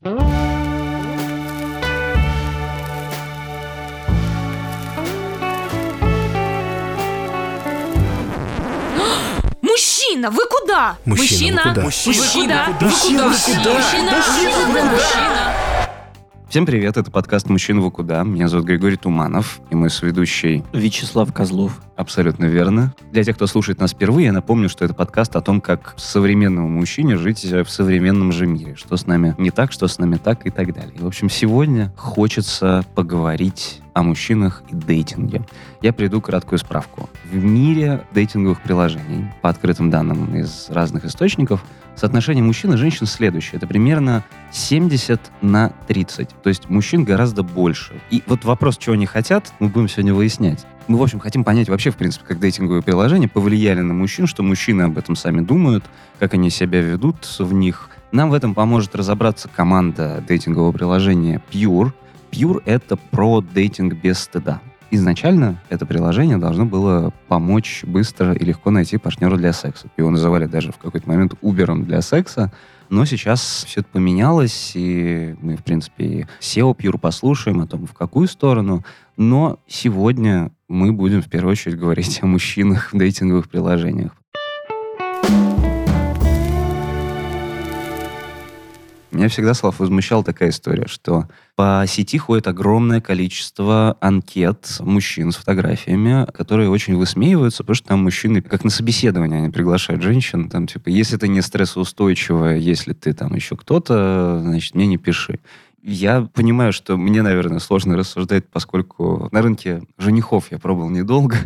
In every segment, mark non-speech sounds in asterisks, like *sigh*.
*gasps* Мужчина, вы куда? Мужчина, вы куда? Мужчина, вы куда? Мужчина, куда? вы куда? Мужчина, Мужчина, вы мужчина, куда? Всем привет, это подкаст «Мужчина вы куда?». Меня зовут Григорий Туманов, и мой соведущий Вячеслав Козлов. абсолютно верно. Для тех, кто слушает нас впервые, я напомню, что это подкаст о том, как современному мужчине жить в современном же мире. Что с нами не так, что с нами так и так далее. В общем, сегодня хочется поговорить о мужчинах и дейтинге. Я приду краткую справку. В мире дейтинговых приложений, по открытым данным из разных источников, соотношение мужчин и женщин следующее. Это примерно 70 на 30. То есть мужчин гораздо больше. И вот вопрос, чего они хотят, мы будем сегодня выяснять. Мы, в общем, хотим понять вообще, в принципе, как дейтинговые приложения повлияли на мужчин, что мужчины об этом сами думают, как они себя ведут в них. Нам в этом поможет разобраться команда дейтингового приложения Pure. Pure — это про дейтинг без стыда. Изначально это приложение должно было помочь быстро и легко найти партнера для секса. Его называли даже в какой-то момент Uber для секса. Но сейчас все это поменялось, и мы, в принципе, и SEO Pure послушаем о том, в какую сторону. Но сегодня мы будем в первую очередь говорить о мужчинах в дейтинговых приложениях. Меня всегда, Слав, возмущала такая история, что по сети ходит огромное количество анкет мужчин с фотографиями, которые очень высмеиваются, потому что там мужчины, как на собеседование, они приглашают женщин, там, типа, если ты не стрессоустойчивая, если ты там еще кто-то, значит, мне не пиши. Я понимаю, что мне, наверное, сложно рассуждать, поскольку на рынке женихов я пробовал недолго.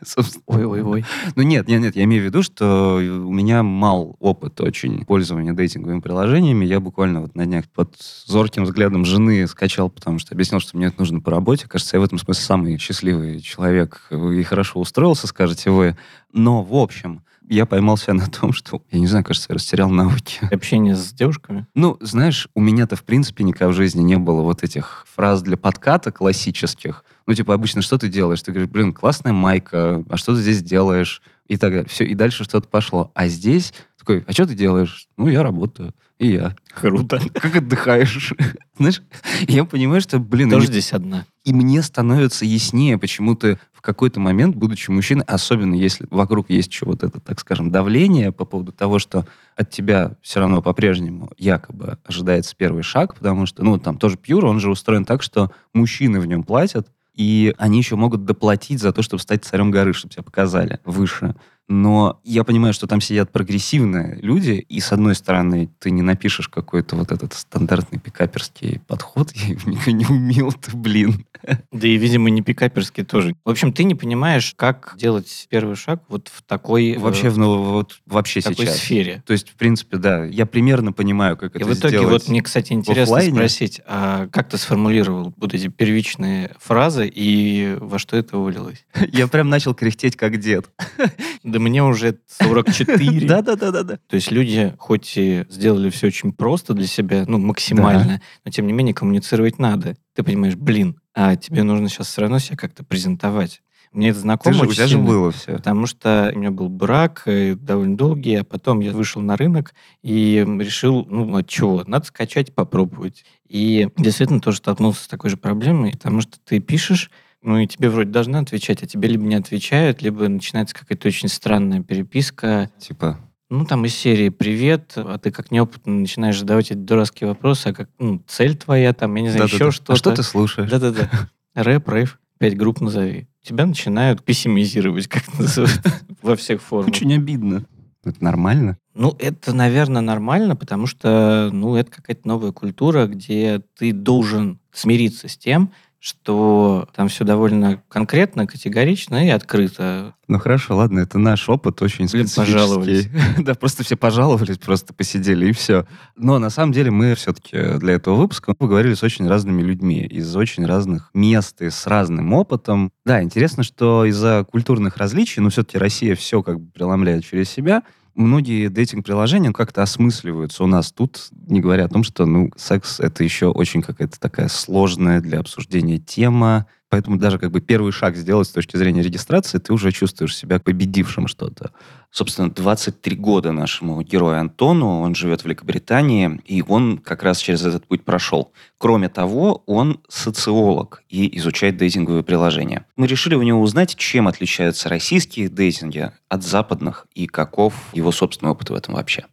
*laughs* Ой-ой-ой. ну нет, нет, нет, я имею в виду, что у меня мал опыт очень пользования дейтинговыми приложениями. Я буквально вот на днях под зорким взглядом жены скачал, потому что объяснил, что мне это нужно по работе. Кажется, я в этом смысле самый счастливый человек и хорошо устроился, скажете вы. Но, в общем, я поймался на том, что, я не знаю, кажется, я растерял навыки. *laughs* Общение с девушками? Ну, знаешь, у меня-то, в принципе, никогда в жизни не было вот этих фраз для подката классических. Ну, типа, обычно что ты делаешь? Ты говоришь, блин, классная майка, а что ты здесь делаешь? И так далее. Все, и дальше что-то пошло. А здесь такой, а что ты делаешь? Ну, я работаю. И я. Круто. *laughs* Как отдыхаешь? *laughs* Знаешь, я понимаю, что, блин, Тоже и- здесь одна. и мне становится яснее, почему ты в какой-то момент, будучи мужчиной, особенно если вокруг есть еще вот это, так скажем, давление по поводу того, что от тебя все равно по-прежнему якобы ожидается первый шаг, потому что, ну, там тоже Пьюр, он же устроен так, что мужчины в нем платят, и они еще могут доплатить за то, чтобы стать царем горы, чтобы тебя показали выше. Но я понимаю, что там сидят прогрессивные люди, и с одной стороны ты не напишешь какой-то вот этот стандартный пикаперский подход, *laughs* я никогда не умел, ты, блин. Да и, видимо, не пикаперский тоже. В общем, ты не понимаешь, как делать первый шаг вот в такой, э, Вообще, в, ну, вот, вообще в такой сейчас. сфере. То есть, в принципе, да, я примерно понимаю, как И это в итоге, сделать. вот мне, кстати, интересно оффлайне. спросить, а как ты сформулировал вот эти первичные фразы и во что это вылилось? *laughs* Я прям начал кряхтеть, как дед. *laughs* Да мне уже 44. *laughs* Да-да-да-да. То есть люди хоть и сделали все очень просто для себя, ну, максимально, но тем не менее коммуницировать надо. Ты понимаешь, блин, а тебе нужно сейчас все равно себя как-то презентовать. Мне это Ты знакомо же, у тебя же сильно, было все. Потому что у меня был брак э, довольно долгий, а потом я вышел на рынок и решил, ну, от чего? Надо скачать, попробовать. И действительно тоже столкнулся с такой же проблемой, потому что ты пишешь, ну и тебе вроде должны отвечать, а тебе либо не отвечают, либо начинается какая-то очень странная переписка, Типа, ну, там из серии «Привет», а ты как неопытный начинаешь задавать эти дурацкие вопросы, а как ну, цель твоя, там, я не знаю, да-да-да. еще что-то. А что ты слушаешь? Да-да-да. *laughs* Рэп, рейв, пять групп назови. Тебя начинают пессимизировать, как называют, *laughs* во всех формах. Очень обидно. Это нормально? Ну, это, наверное, нормально, потому что, ну, это какая-то новая культура, где ты должен смириться с тем, что там все довольно конкретно, категорично и открыто. Ну хорошо, ладно, это наш опыт очень Блин, специфический. пожаловались. *laughs* да, просто все пожаловались, просто посидели и все. Но на самом деле мы все-таки для этого выпуска поговорили с очень разными людьми из очень разных мест и с разным опытом. Да, интересно, что из-за культурных различий, ну все-таки Россия все как бы преломляет через себя, многие дейтинг-приложения как-то осмысливаются у нас тут, не говоря о том, что, ну, секс — это еще очень какая-то такая сложная для обсуждения тема, Поэтому даже как бы первый шаг сделать с точки зрения регистрации, ты уже чувствуешь себя победившим что-то. Собственно, 23 года нашему герою Антону, он живет в Великобритании, и он как раз через этот путь прошел. Кроме того, он социолог и изучает дейтинговые приложения. Мы решили у него узнать, чем отличаются российские дейтинги от западных и каков его собственный опыт в этом вообще.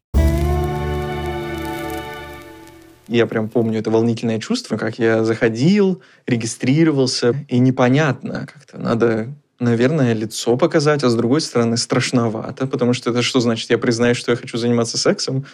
Я прям помню это волнительное чувство, как я заходил, регистрировался, и непонятно как-то. Надо наверное, лицо показать, а с другой стороны страшновато, потому что это что значит? Я признаю, что я хочу заниматься сексом.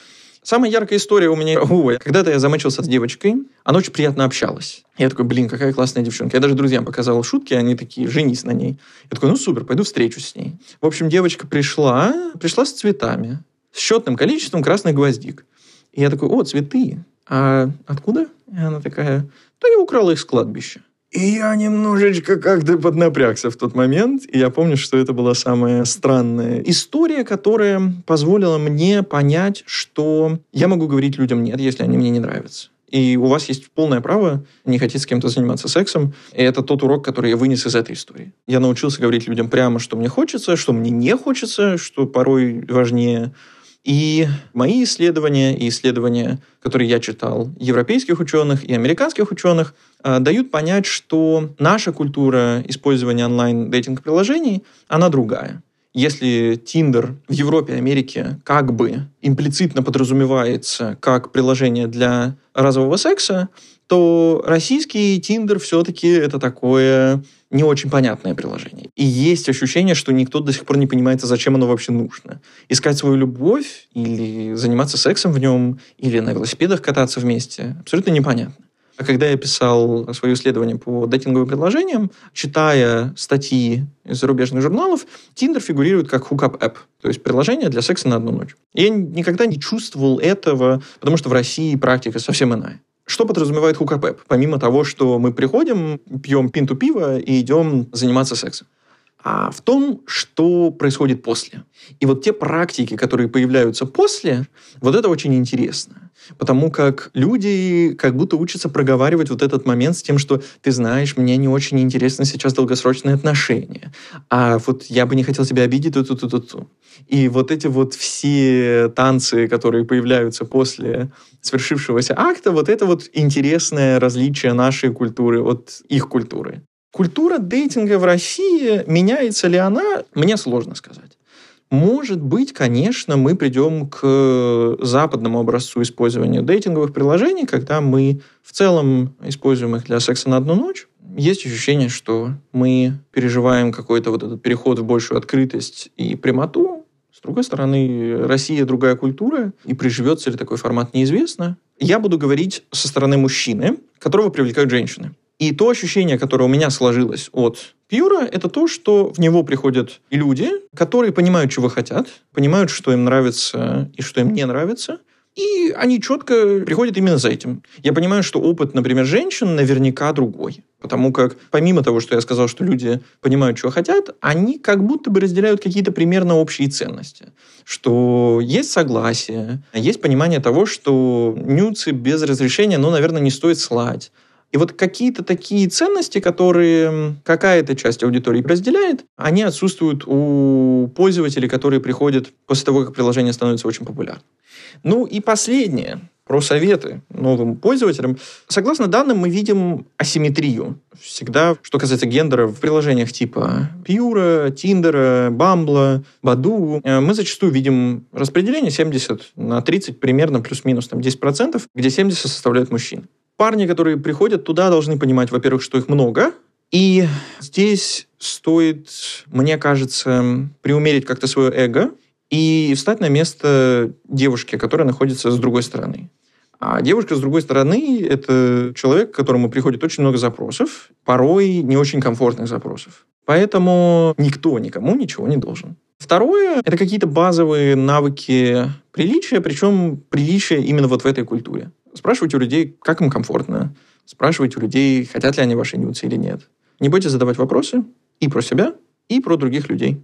Самая яркая история у меня... *laughs* Ой, когда-то я замочился с девочкой, она очень приятно общалась. Я такой, блин, какая классная девчонка. Я даже друзьям показал шутки, они такие, женись на ней. Я такой, ну супер, пойду встречусь с ней. В общем, девочка пришла, пришла с цветами, с счетным количеством красных гвоздик. И я такой, о, цветы а откуда? И она такая, да я украла их с кладбища. И я немножечко как-то поднапрягся в тот момент. И я помню, что это была самая странная история, которая позволила мне понять, что я могу говорить людям «нет», если они мне не нравятся. И у вас есть полное право не хотеть с кем-то заниматься сексом. И это тот урок, который я вынес из этой истории. Я научился говорить людям прямо, что мне хочется, что мне не хочется, что порой важнее и мои исследования и исследования, которые я читал, европейских ученых и американских ученых, э, дают понять, что наша культура использования онлайн-дейтинг-приложений, она другая. Если Tinder в Европе и Америке как бы имплицитно подразумевается как приложение для разового секса, то российский Tinder все-таки это такое не очень понятное приложение. И есть ощущение, что никто до сих пор не понимает, зачем оно вообще нужно. Искать свою любовь или заниматься сексом в нем, или на велосипедах кататься вместе, абсолютно непонятно. А когда я писал свое исследование по дейтинговым предложениям, читая статьи из зарубежных журналов, Tinder фигурирует как hookup-app, то есть приложение для секса на одну ночь. Я никогда не чувствовал этого, потому что в России практика совсем иная. Что подразумевает хукапэп? Помимо того, что мы приходим, пьем пинту пива и идем заниматься сексом. А в том, что происходит после. И вот те практики, которые появляются после, вот это очень интересно. Потому как люди как будто учатся проговаривать вот этот момент с тем, что ты знаешь, мне не очень интересно сейчас долгосрочные отношения. А вот я бы не хотел тебя обидеть, ту ту ту ту ту И вот эти вот все танцы, которые появляются после свершившегося акта, вот это вот интересное различие нашей культуры от их культуры. Культура дейтинга в России, меняется ли она, мне сложно сказать. Может быть, конечно, мы придем к западному образцу использования дейтинговых приложений, когда мы в целом используем их для секса на одну ночь. Есть ощущение, что мы переживаем какой-то вот этот переход в большую открытость и прямоту. С другой стороны, Россия другая культура, и приживется ли такой формат неизвестно. Я буду говорить со стороны мужчины, которого привлекают женщины. И то ощущение, которое у меня сложилось от Пьюра, это то, что в него приходят люди, которые понимают, чего хотят, понимают, что им нравится и что им не нравится, и они четко приходят именно за этим. Я понимаю, что опыт, например, женщин наверняка другой. Потому как, помимо того, что я сказал, что люди понимают, чего хотят, они как будто бы разделяют какие-то примерно общие ценности. Что есть согласие, есть понимание того, что нюцы без разрешения, ну, наверное, не стоит слать и вот какие-то такие ценности, которые какая-то часть аудитории разделяет, они отсутствуют у пользователей, которые приходят после того, как приложение становится очень популярным. Ну и последнее, про советы новым пользователям. Согласно данным, мы видим асимметрию. Всегда, что касается гендера, в приложениях типа Пьюра, Тиндера, Бамбла, Баду, э, мы зачастую видим распределение 70 на 30, примерно плюс-минус там 10%, где 70 составляют мужчин парни, которые приходят туда, должны понимать, во-первых, что их много, и здесь стоит, мне кажется, приумерить как-то свое эго и встать на место девушки, которая находится с другой стороны. А девушка с другой стороны – это человек, к которому приходит очень много запросов, порой не очень комфортных запросов. Поэтому никто никому ничего не должен. Второе – это какие-то базовые навыки приличия, причем приличия именно вот в этой культуре. Спрашивайте у людей, как им комфортно. Спрашивайте у людей, хотят ли они ваши нюцы или нет. Не бойтесь задавать вопросы и про себя, и про других людей.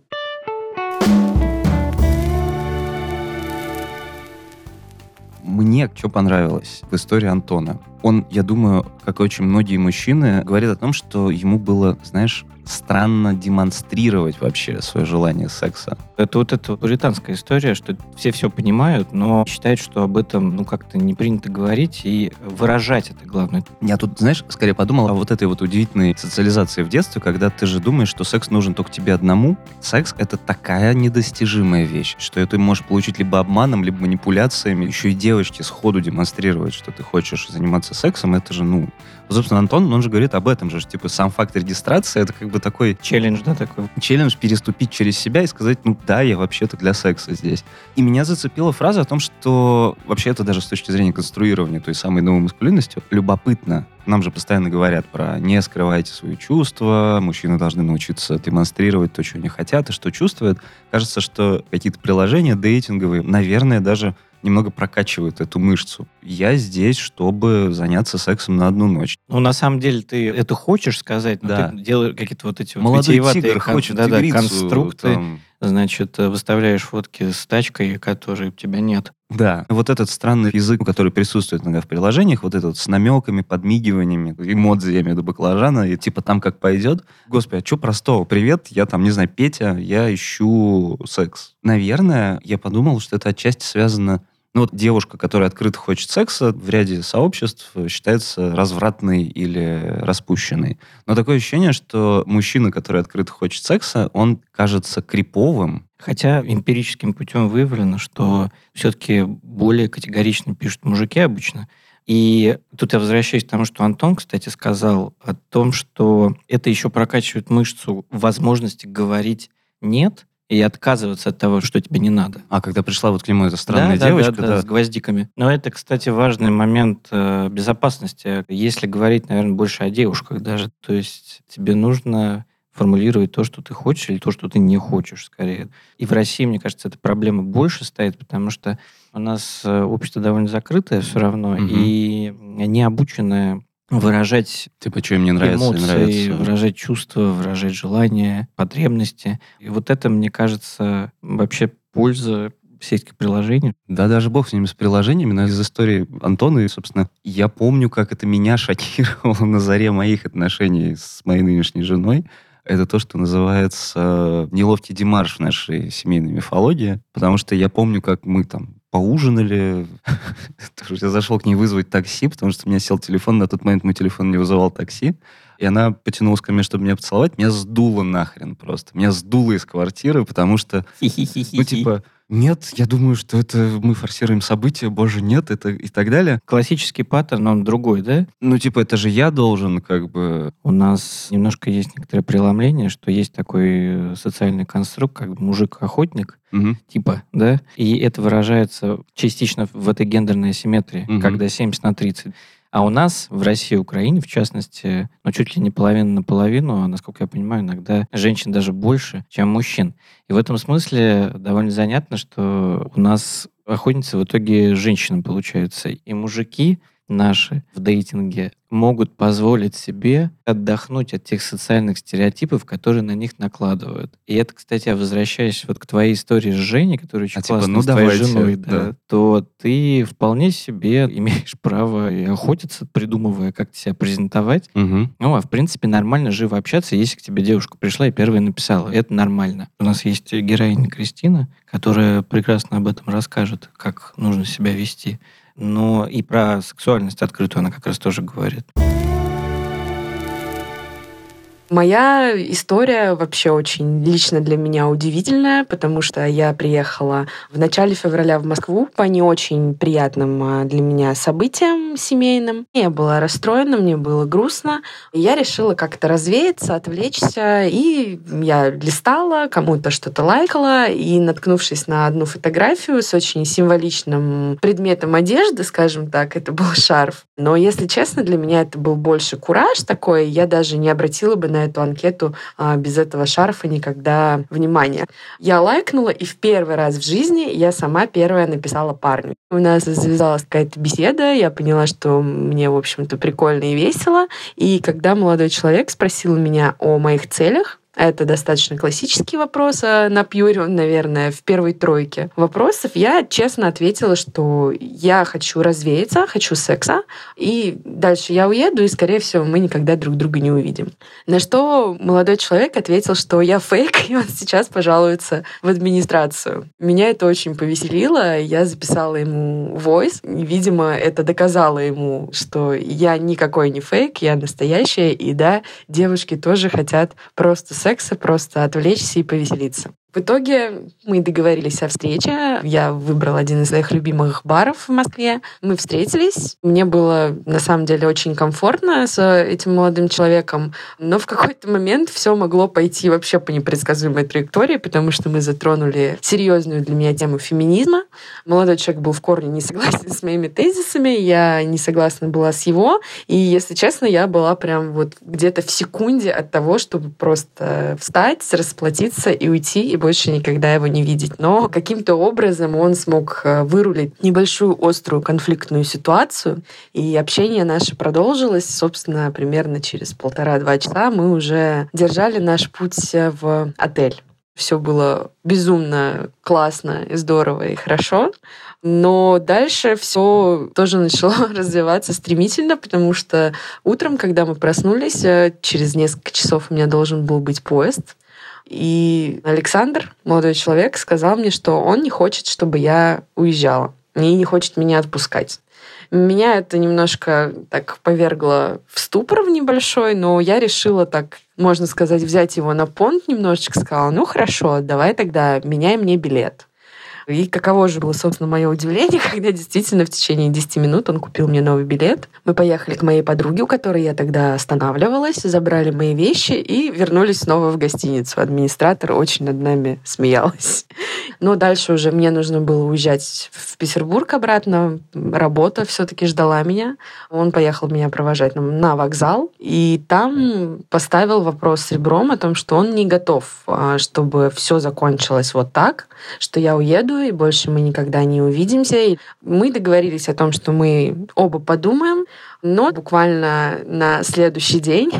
Мне что понравилось в истории Антона. Он, я думаю, как и очень многие мужчины, говорит о том, что ему было, знаешь, странно демонстрировать вообще свое желание секса. Это вот эта британская история, что все все понимают, но считают, что об этом ну как-то не принято говорить и выражать это главное. Я тут, знаешь, скорее подумал о вот этой вот удивительной социализации в детстве, когда ты же думаешь, что секс нужен только тебе одному. Секс — это такая недостижимая вещь, что ты можешь получить либо обманом, либо манипуляциями. Еще и девочке сходу демонстрировать, что ты хочешь заниматься сексом, это же, ну, Собственно, Антон, он же говорит об этом же, типа, сам факт регистрации, это как бы такой... Челлендж, да, такой? Челлендж переступить через себя и сказать, ну да, я вообще-то для секса здесь. И меня зацепила фраза о том, что вообще это даже с точки зрения конструирования той самой новой маскулинности любопытно. Нам же постоянно говорят про не скрывайте свои чувства, мужчины должны научиться демонстрировать то, что они хотят и что чувствуют. Кажется, что какие-то приложения дейтинговые, наверное, даже немного прокачивают эту мышцу. Я здесь, чтобы заняться сексом на одну ночь. Ну, на самом деле, ты это хочешь сказать, но Да. ты делаешь какие-то вот эти вот Молодой тигр кон- хочет да-да, тигрицу, конструкты. там. Значит, э, выставляешь фотки с тачкой, которой у тебя нет. Да, вот этот странный язык, который присутствует иногда в приложениях, вот этот с намеками, подмигиваниями, эмодзи, я имею в виду баклажана, и типа там как пойдет. Господи, а что простого? Привет, я там, не знаю, Петя, я ищу секс. Наверное, я подумал, что это отчасти связано ну вот девушка, которая открыто хочет секса, в ряде сообществ считается развратной или распущенной. Но такое ощущение, что мужчина, который открыто хочет секса, он кажется криповым, Хотя эмпирическим путем выявлено, что все-таки более категорично пишут мужики обычно. И тут я возвращаюсь к тому, что Антон, кстати, сказал о том, что это еще прокачивает мышцу возможности говорить «нет», и отказываться от того, что тебе не надо. А когда пришла вот к нему эта странная да, девочка, да, да, да, с гвоздиками. Но это, кстати, важный момент э, безопасности. Если говорить, наверное, больше о девушках даже. То есть тебе нужно формулировать то, что ты хочешь, или то, что ты не хочешь, скорее. И в России, мне кажется, эта проблема больше стоит, потому что у нас э, общество довольно закрытое все равно, Мгм. и не обученное выражать Типа, что им не нравится, эмоции, не нравится. выражать чувства, выражать желания, потребности. И вот это, мне кажется, вообще польза сетки приложений. Да, даже бог с ними, с приложениями, но из истории Антона, и, собственно, я помню, как это меня шокировало на заре моих отношений с моей нынешней женой. Это то, что называется неловкий демарш в нашей семейной мифологии. Потому что я помню, как мы там поужинали. *laughs* Я зашел к ней вызвать такси, потому что у меня сел телефон. На тот момент мой телефон не вызывал такси. И она потянулась ко мне, чтобы меня поцеловать. Меня сдуло нахрен просто. Меня сдуло из квартиры, потому что ну, типа, нет, я думаю, что это мы форсируем события, боже, нет, это и так далее. Классический паттерн, он другой, да? Ну, типа, это же я должен, как бы... У нас немножко есть некоторое преломление, что есть такой э, социальный конструкт, как мужик-охотник, Мгм. типа, да? И это выражается частично в этой гендерной асимметрии, Мгм. когда 70 на 30. А у нас в России и Украине, в частности, ну, чуть ли не половина на половину, а, насколько я понимаю, иногда женщин даже больше, чем мужчин. И в этом смысле довольно занятно, что у нас охотницы в итоге женщины получаются. И мужики наши в дейтинге могут позволить себе отдохнуть от тех социальных стереотипов, которые на них накладывают. И это, кстати, я возвращаюсь вот к твоей истории с Женей, которая очень А типа, классная, ну с твоей давайте, женой, да, да. то ты вполне себе имеешь право и охотиться, придумывая, как себя презентовать. Мгм. Ну, а в принципе нормально живо общаться, если к тебе девушка пришла и первая написала. Это нормально. У нас есть героиня Кристина, которая прекрасно об этом расскажет, как нужно себя вести. Но и про сексуальность открытую она как раз тоже говорит. Моя история вообще очень лично для меня удивительная, потому что я приехала в начале февраля в Москву по не очень приятным а, для меня событиям семейным. Я была расстроена, мне было грустно. Я решила как-то развеяться, отвлечься, и я листала, кому-то что-то лайкала, и наткнувшись на одну фотографию с очень символичным предметом одежды, скажем так, это был шарф. Но, если честно, для меня это был больше кураж такой, я даже не обратила бы на эту анкету а, без этого шарфа никогда внимания. Я лайкнула, и в первый раз в жизни я сама первая написала парню. У нас завязалась какая-то беседа, я поняла, что мне, в общем-то, прикольно и весело. И когда молодой человек спросил меня о моих целях, Это достаточно классический вопрос, а на Пьюре он, наверное, в первой тройке вопросов. Я честно ответила, что я хочу развеяться, хочу секса, и дальше я уеду, и, скорее всего, мы никогда друг друга не увидим. На что молодой человек ответил, что я фейк, *laughs* и он сейчас пожалуется в администрацию. Меня это очень повеселило, я записала ему voice, и, видимо, это доказало ему, что я никакой не фейк, я настоящая, и да, девушки тоже хотят просто секса, просто отвлечься и повеселиться. В итоге мы договорились о встрече. Я выбрал один из своих любимых баров в Москве. Мы встретились. Мне было на самом деле очень комфортно с этим молодым человеком, но в какой-то момент все могло пойти вообще по непредсказуемой траектории, потому что мы затронули серьезную для меня тему феминизма. Молодой человек был в корне не согласен *laughs* с моими тезисами, я не согласна была с его, и, если честно, я была прям вот где-то в секунде от того, чтобы просто встать, расплатиться и уйти, и больше никогда его не видеть. Но каким-то образом он смог э, вырулить небольшую острую конфликтную ситуацию, и общение наше продолжилось. Собственно, примерно через полтора-два часа мы уже держали наш путь в отель. Все было безумно классно и здорово и хорошо. Но дальше все тоже начало *laughs* развиваться стремительно, потому что утром, когда мы проснулись, э, через несколько часов у меня должен был быть поезд. И Александр, молодой человек, сказал мне, что он не хочет, чтобы я уезжала и не хочет меня отпускать. Меня это немножко так повергло в ступор в небольшой, но я решила так, можно сказать, взять его на понт немножечко, сказала, ну хорошо, давай тогда меняй мне билет. И каково же было, собственно, мое удивление, *laughs* когда действительно в течение 10 минут он купил мне новый билет. Мы поехали к моей подруге, у которой я тогда останавливалась, забрали мои вещи и вернулись снова в гостиницу. Администратор очень над нами смеялась. *laughs* Но дальше уже мне нужно было уезжать в Петербург обратно. Работа все-таки ждала меня. Он поехал меня провожать на вокзал. И там поставил вопрос с ребром о том, что он не готов, а, чтобы все закончилось вот так, что я уеду, и больше мы никогда не увидимся. И мы договорились о том, что мы оба подумаем, но буквально на следующий день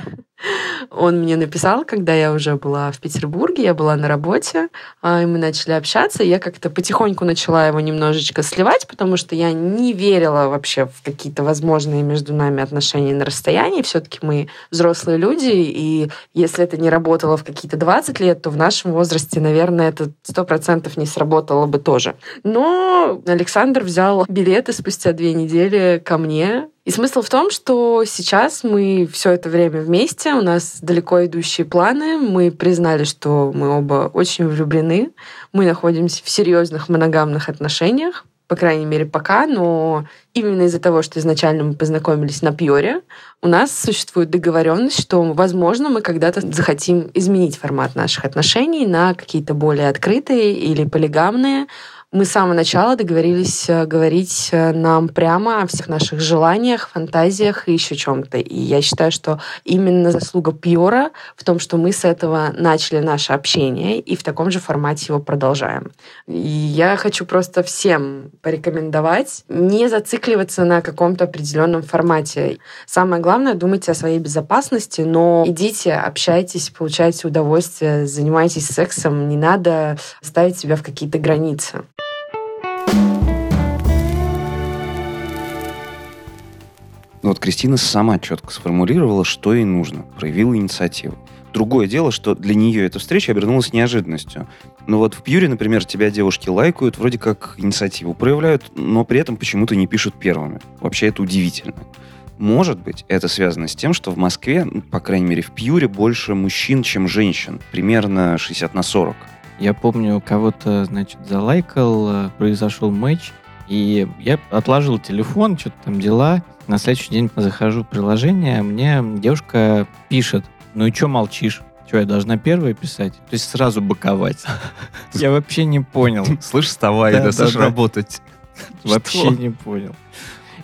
он мне написал, когда я уже была в Петербурге, я была на работе, а, и мы начали общаться. И я как-то потихоньку начала его немножечко сливать, потому что я не верила вообще в какие-то возможные между нами отношения на расстоянии. Все-таки мы взрослые люди, и если это не работало в какие-то 20 лет, то в нашем возрасте, наверное, это сто процентов не сработало бы тоже. Но Александр взял билеты спустя две недели ко мне и смысл в том, что сейчас мы все это время вместе, у нас далеко идущие планы, мы признали, что мы оба очень влюблены, мы находимся в серьезных моногамных отношениях, по крайней мере, пока, но именно из-за того, что изначально мы познакомились на Пьоре, у нас существует договоренность, что, возможно, мы когда-то захотим изменить формат наших отношений на какие-то более открытые или полигамные, мы с самого начала договорились э, говорить э, нам прямо о всех наших желаниях, фантазиях и еще чем-то. И я считаю, что именно заслуга Пьора в том, что мы с этого начали наше общение и в таком же формате его продолжаем. И я хочу просто всем порекомендовать не зацикливаться на каком-то определенном формате. Самое главное, думайте о своей безопасности, но идите, общайтесь, получайте удовольствие, занимайтесь сексом. Не надо ставить себя в какие-то границы. Ну вот Кристина сама четко сформулировала, что ей нужно, проявила инициативу. Другое дело, что для нее эта встреча обернулась неожиданностью. Но вот в Пьюре, например, тебя девушки лайкают, вроде как инициативу проявляют, но при этом почему-то не пишут первыми. Вообще это удивительно. Может быть, это связано с тем, что в Москве, ну, по крайней мере в Пьюре, больше мужчин, чем женщин. Примерно 60 на 40. Я помню, кого-то, значит, залайкал, э, произошел матч, и я отложил телефон, что-то там дела. На следующий день захожу в приложение, мне девушка пишет, ну и что молчишь? Что, я должна первая писать? То есть сразу боковать. *laughs* Я вообще не понял. Слышь, вставай, да, да, работать. *laughs* Вообще не понял.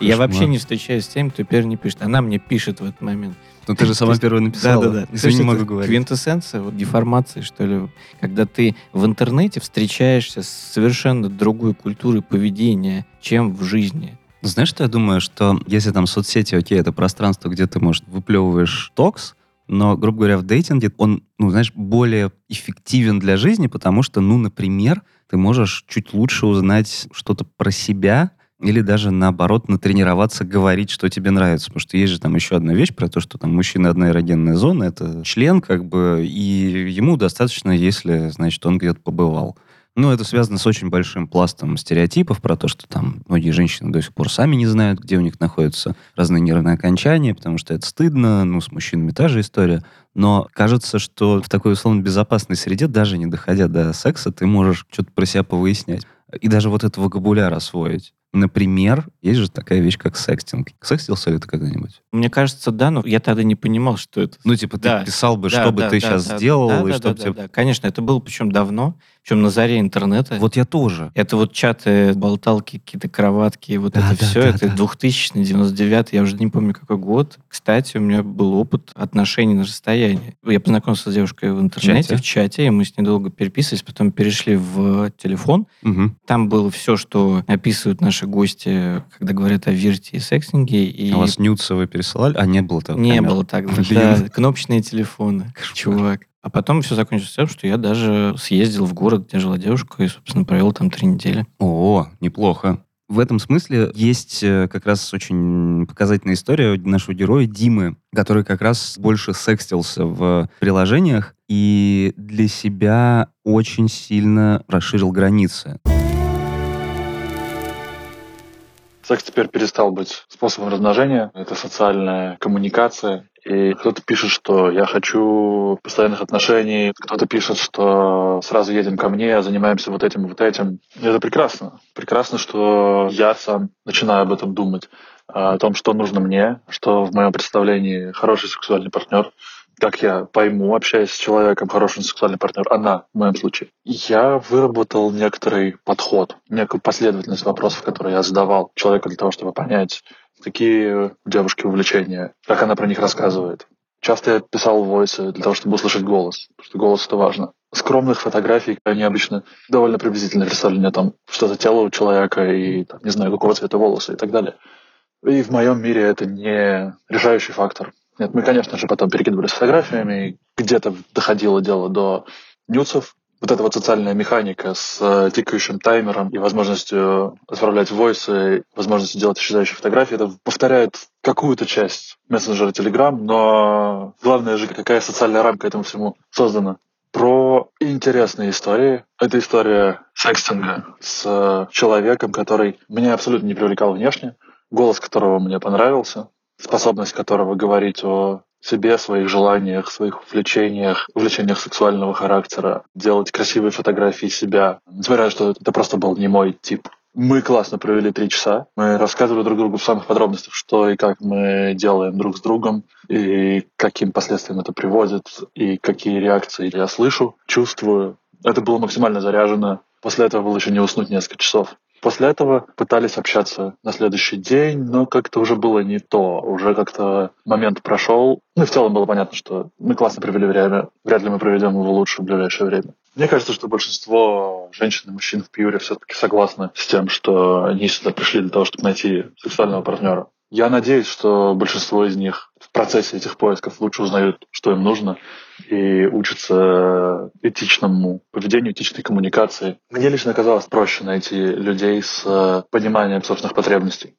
Я вообще не встречаюсь с тем, кто первый не пишет. Она мне пишет в этот момент. Ну ты же сама первая написала. Да, да, да. Извини, не могу говорить. Квинтэссенция вот, деформации, что ли. Когда ты в интернете встречаешься с совершенно другой культурой поведения, чем в жизни. Знаешь, что я думаю, что если там соцсети, окей, это пространство, где ты, может, выплевываешь токс, Но, грубо говоря, в дейтинге он, ну, знаешь, более эффективен для жизни, потому что, ну, например, ты можешь чуть лучше узнать что-то про себя, или даже наоборот натренироваться говорить, что тебе нравится. Потому что есть же там еще одна вещь про то, что там мужчина одна эрогенная зона, это член как бы, и ему достаточно, если, значит, он где-то побывал. Ну, это связано с очень большим пластом стереотипов про то, что там многие женщины до сих пор сами не знают, где у них находятся разные нервные окончания, потому что это стыдно, ну, с мужчинами та же история. Но кажется, что в такой условно безопасной среде, даже не доходя до секса, ты можешь что-то про себя повыяснять. И даже вот этот вокабуляр освоить. Например, есть же такая вещь, как секстинг. Секстился ли ты когда-нибудь? Мне кажется, да, но я тогда не понимал, что это. Ну, типа, Да. ты писал бы, Да, что бы да, ты да, сейчас да, сделал, да, и да, что да, бы тебе... да, да. Конечно, это было причем давно, причем на заре интернета. Вот я тоже. Это вот чаты, болталки, какие-то кроватки, вот Да, это да, все, да, это да. 2000 99 я уже не помню какой год. Кстати, у меня был опыт отношений на расстоянии. Я познакомился с девушкой в интернете, чате? в чате, и мы с ней долго переписывались, потом перешли в телефон. Мгм. Там было все, что описывают наши гости, когда говорят о вирте и секстинге. И А вас нюцы вы пересылали? А, не было того не камер. было так. Блин. Да, кнопочные телефоны, Кошмар. чувак. А потом все закончилось тем, что я даже съездил в город, где жила девушка, и, собственно, провел там три недели. О, неплохо. В этом смысле есть э, как раз очень показательная история нашего героя Димы, который как раз больше секстился в приложениях и для себя очень сильно расширил границы. Секс теперь перестал быть способом размножения. Это социальная коммуникация. И кто-то пишет, что я хочу постоянных отношений, кто-то пишет, что сразу едем ко мне, занимаемся вот этим вот этим. И это прекрасно. Прекрасно, что я сам начинаю об этом думать, о том, что нужно мне, что в моем представлении хороший сексуальный партнер, как я пойму, общаясь с человеком, хороший сексуальный партнер, она, в моем случае. Я выработал некоторый подход, некую последовательность вопросов, которые я задавал человеку для того, чтобы понять, какие у девушки увлечения, как она про них рассказывает. Часто я писал войсы для того, чтобы услышать голос, потому что голос это важно. Скромных фотографий, они обычно довольно приблизительно представление там, что за тело у человека и, там, не знаю, какого цвета волосы и так далее. И в моем мире это не решающий фактор. Нет, мы, конечно же, потом перекидывались фотографиями, где-то доходило дело до нюцев. Вот эта вот социальная механика с э, тикающим таймером и возможностью отправлять войсы, возможностью делать исчезающие фотографии, это повторяет какую-то часть мессенджера Telegram, но главное же, какая социальная рамка этому всему создана. Про интересные истории. Это история секстинга с э, человеком, который меня абсолютно не привлекал внешне, голос которого мне понравился, способность которого говорить о себе, своих желаниях, своих увлечениях, увлечениях сексуального характера, делать красивые фотографии себя, несмотря на то, что это просто был не мой тип. Мы классно провели три часа. Мы рассказывали друг другу в самых подробностях, что и как мы делаем друг с другом, и каким последствиям это приводит, и какие реакции я слышу, чувствую. Это было максимально заряжено. После этого было еще не уснуть несколько часов. После этого пытались общаться на следующий день, но как-то уже было не то. Уже как-то момент прошел. Ну и в целом было понятно, что мы классно провели время. Вряд ли мы проведем его лучше в ближайшее время. Мне кажется, что большинство женщин и мужчин в Пьюре все-таки согласны с тем, что они сюда пришли для того, чтобы найти сексуального партнера. Я надеюсь, что большинство из них в процессе этих поисков лучше узнают, что им нужно, и учатся этичному поведению, этичной коммуникации. Мне лично казалось проще найти людей с э, пониманием собственных потребностей.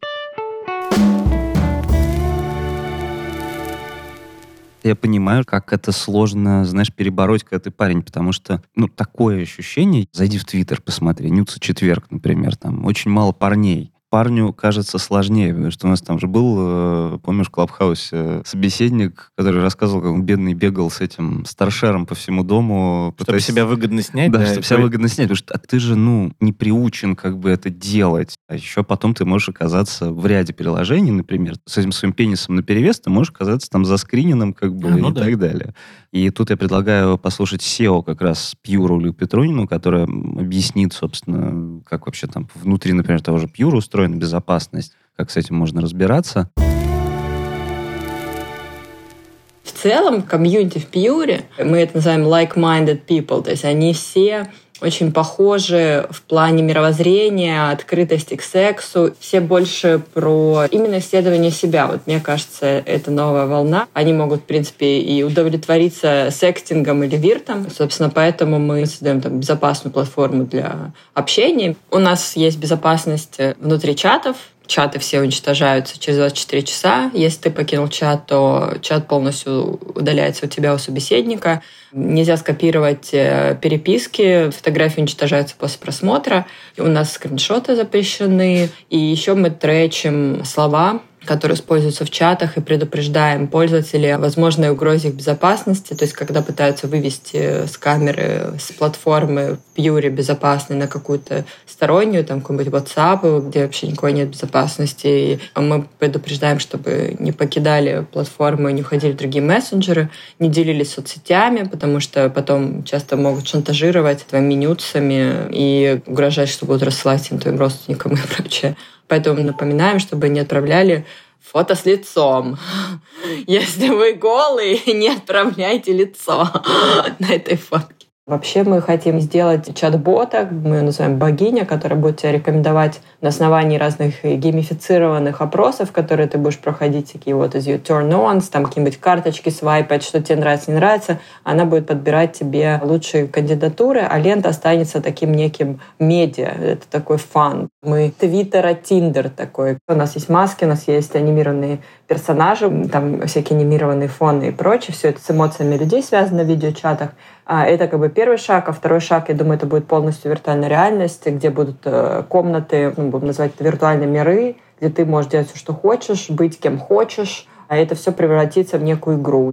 Я понимаю, как это сложно, знаешь, перебороть, когда ты парень, потому что, ну, такое ощущение, зайди в Твиттер, посмотри, Нюца четверг, например, там очень мало парней. Парню кажется сложнее, потому что у нас там же был, э, помнишь, в Клабхаусе собеседник, который рассказывал, как он бедный бегал с этим старшером по всему дому. Чтобы пытаясь- себя выгодно снять, Да, да, чтобы себя вы- выгодно снять, потому что а ты же, ну, не приучен как бы это делать. А еще потом ты можешь оказаться в ряде приложений, например, с этим своим пенисом наперевес, ты можешь оказаться там заскриненным как бы А, ну и да. так далее. И тут я предлагаю послушать SEO как раз Пьюру Илью Петрунину, которая объяснит, собственно, как вообще там внутри, например, того же Пьюра устроена безопасность, как с этим можно разбираться. В целом комьюнити в Пьюре, мы это называем like-minded people, то есть они все очень похожи в плане мировоззрения, открытости к сексу. Все больше про именно исследование себя. Вот мне кажется, это новая волна. Они могут, в принципе, и удовлетвориться секстингом или виртом. Собственно, поэтому мы создаем там безопасную платформу для общения. У нас есть безопасность внутри чатов, чаты все уничтожаются через 24 часа. Если ты покинул чат, то чат полностью удаляется у тебя у собеседника. Нельзя скопировать э, переписки, фотографии уничтожаются после просмотра. У нас скриншоты запрещены. И еще мы тречим слова, которые используются в чатах, и предупреждаем пользователей о возможной угрозе их безопасности. То есть, когда пытаются вывести с камеры, с платформы в Пьюре безопасной на какую-то стороннюю, там какой-нибудь WhatsApp, где вообще никакой нет безопасности, и мы предупреждаем, чтобы не покидали платформу не уходили в другие мессенджеры, не делились соцсетями, потому что потом часто могут шантажировать твоими нюцами и угрожать, что будут рассылать им твоим родственникам и прочее. Поэтому напоминаем, чтобы не отправляли фото с лицом. *laughs* Если вы голый, *laughs* не отправляйте лицо *laughs* на этой фотке. Вообще мы хотим сделать чат-бота, мы его называем богиня, которая будет тебя рекомендовать на основании разных геймифицированных опросов, которые ты будешь проходить, такие вот из your turn-ons, там какие-нибудь карточки свайпать, что тебе нравится, не нравится. Она будет подбирать тебе лучшие кандидатуры, а лента останется таким неким медиа. Это такой фан. Мы твиттера, тиндер такой. У нас есть маски, у нас есть анимированные персонажи, там всякие анимированные фоны и прочее. Все это с эмоциями людей связано в видеочатах. А это как бы первый шаг, а второй шаг, я думаю, это будет полностью виртуальная реальность, где будут э, комнаты, ну, будем называть это виртуальные миры, где ты можешь делать все, что хочешь, быть кем хочешь, а это все превратится в некую игру.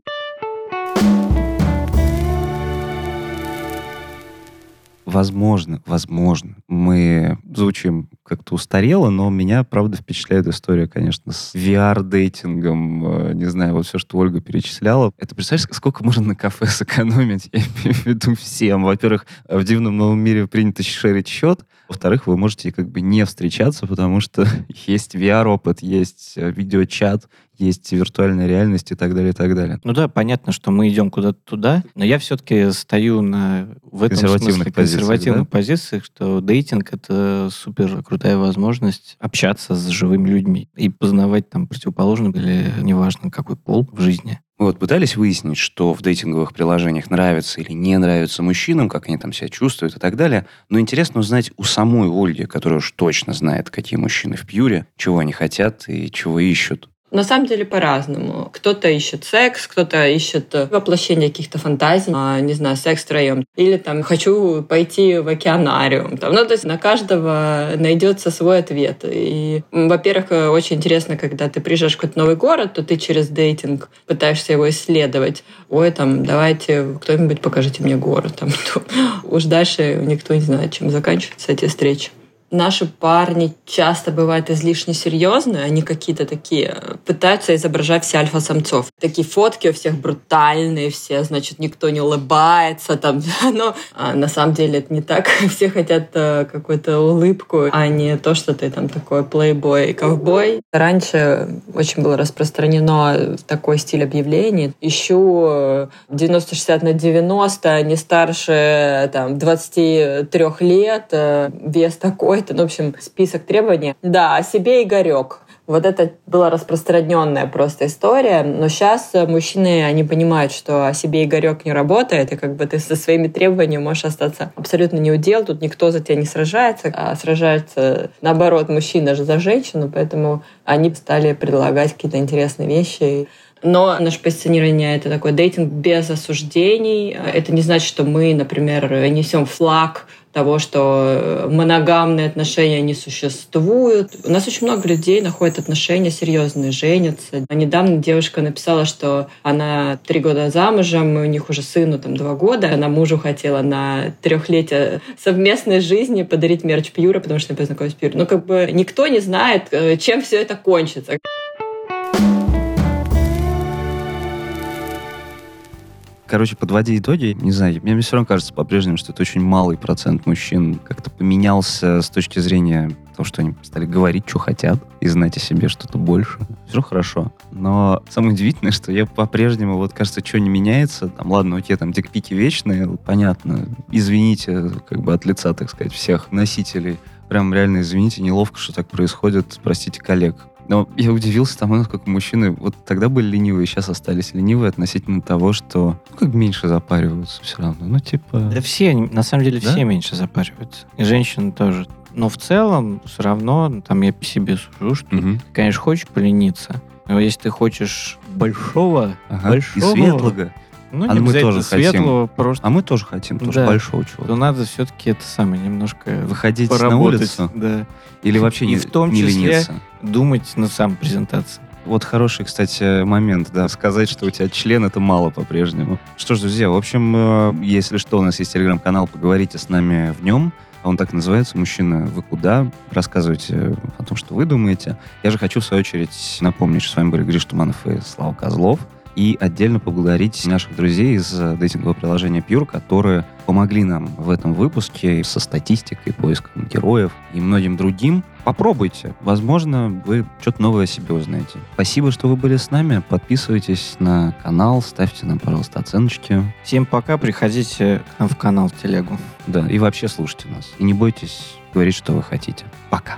Возможно, возможно, мы звучим как-то устарело, но меня, правда, впечатляет история, конечно, с VR-дейтингом. Э, не знаю, вот все, что Ольга перечисляла. Это, представляешь, сколько можно на кафе *laughs* сэкономить? Я имею в виду всем. Во-первых, в дивном новом мире принято шерить счет. Во-вторых, вы можете как бы не встречаться, потому что *laughs* есть VR-опыт, есть э, видеочат, есть виртуальная реальность и так далее, и так далее. Ну да, понятно, что мы идем куда-то туда, но я все-таки стою на в этом консервативных смысле консервативных позициях, да? что дейтинг — это супер крутая возможность общаться с живыми людьми и познавать там противоположный или неважно какой пол в жизни. Вы вот пытались выяснить, что в дейтинговых приложениях нравится или не нравится мужчинам, как они там себя чувствуют и так далее. Но интересно узнать у самой Ольги, которая уж точно знает, какие мужчины в пьюре, чего они хотят и чего ищут. На самом деле по-разному. Кто-то ищет секс, кто-то ищет э, воплощение каких-то фантазий, а, не знаю, секс втроем. Или там хочу пойти в океанариум. Там, ну, то есть на каждого найдется свой ответ. И, во-первых, э, очень интересно, когда ты приезжаешь в какой-то новый город, то ты через дейтинг пытаешься его исследовать. Ой, там, давайте, кто-нибудь покажите мне город. Там, *laughs* уж дальше никто не знает, чем заканчиваются эти встречи наши парни часто бывают излишне серьезные, они какие-то такие, пытаются изображать все альфа-самцов. Такие фотки у всех брутальные, все, значит, никто не улыбается, там, *laughs* но а на самом деле это не так. *laughs* Все хотят а, какую-то улыбку, а не то, что ты там такой плейбой и ковбой. Раньше очень было распространено такой стиль объявлений. Ищу 90-60 на 90, не старше там 23 лет, э, вес такой, какой-то, ну, в общем, список требований. Да, о себе Игорек. Вот это была распространенная просто история. Но сейчас мужчины, они понимают, что о себе Игорек не работает, и как бы ты со своими требованиями можешь остаться абсолютно не удел. Тут никто за тебя не сражается, а сражается, наоборот, мужчина же за женщину, поэтому они стали предлагать какие-то интересные вещи. Но наше позиционирование — это такой дейтинг без осуждений. Это не значит, что мы, например, несем флаг того, что моногамные отношения не существуют. У нас очень много людей находят отношения серьезные, женятся. А недавно девушка написала, что она три года замужем, и у них уже сыну там два года. Она мужу хотела на трехлетие совместной жизни подарить мерч Пьюра, потому что она познакомилась с Пьюра. Ну, как бы никто не знает, э, чем все это кончится. Короче, подводя итоги, не знаю, мне все равно кажется по-прежнему, что это очень малый процент мужчин как-то поменялся с точки зрения того, что они стали говорить, что хотят, и знать о себе что-то больше. Все хорошо. Но самое удивительное, что я по-прежнему, вот кажется, что не меняется. Там, ладно, окей, там дикпики вечные, понятно. Извините, как бы от лица, так сказать, всех носителей. Прям реально извините, неловко, что так происходит. Простите коллег. Но я удивился тому, насколько мужчины вот тогда были ленивые, сейчас остались ленивые относительно того, что ну, как меньше запариваются все равно. Ну, типа... Да все, на самом деле, Да? все меньше запариваются. И женщины тоже. Но в целом, все равно, там я по себе сужу, что Мгм. ты, конечно, хочешь полениться. Но если ты хочешь большого, Ага. большого, И светлого. ну, А не мы тоже хотим. светлого, просто А мы тоже хотим тоже Да. большого то чего-то. надо все-таки это самое немножко Выходить на поработать. улицу Да. или вообще И не, в том не числе- лениться. Думать над самопрезентацией. Вот хороший, кстати, момент, да, сказать, что у тебя член, это мало по-прежнему. Что ж, друзья, в общем, э, если что, у нас есть телеграм-канал, поговорите с нами в нем. Он так называется «Мужчина, вы куда?». Рассказывайте о том, что вы думаете. Я же хочу, в свою очередь, напомнить, что с вами были Гриш Туманов и Слава Козлов. И отдельно поблагодарить наших друзей из э, дейтингового приложения Pure, которые помогли нам в этом выпуске со статистикой, поиском героев и многим другим. Попробуйте. Возможно, вы что-то новое о себе узнаете. Спасибо, что вы были с нами. Подписывайтесь на канал, ставьте нам, пожалуйста, оценочки. Всем пока, приходите к нам в канал в телегу. Да, и вообще слушайте нас. И не бойтесь говорить, что вы хотите. Пока.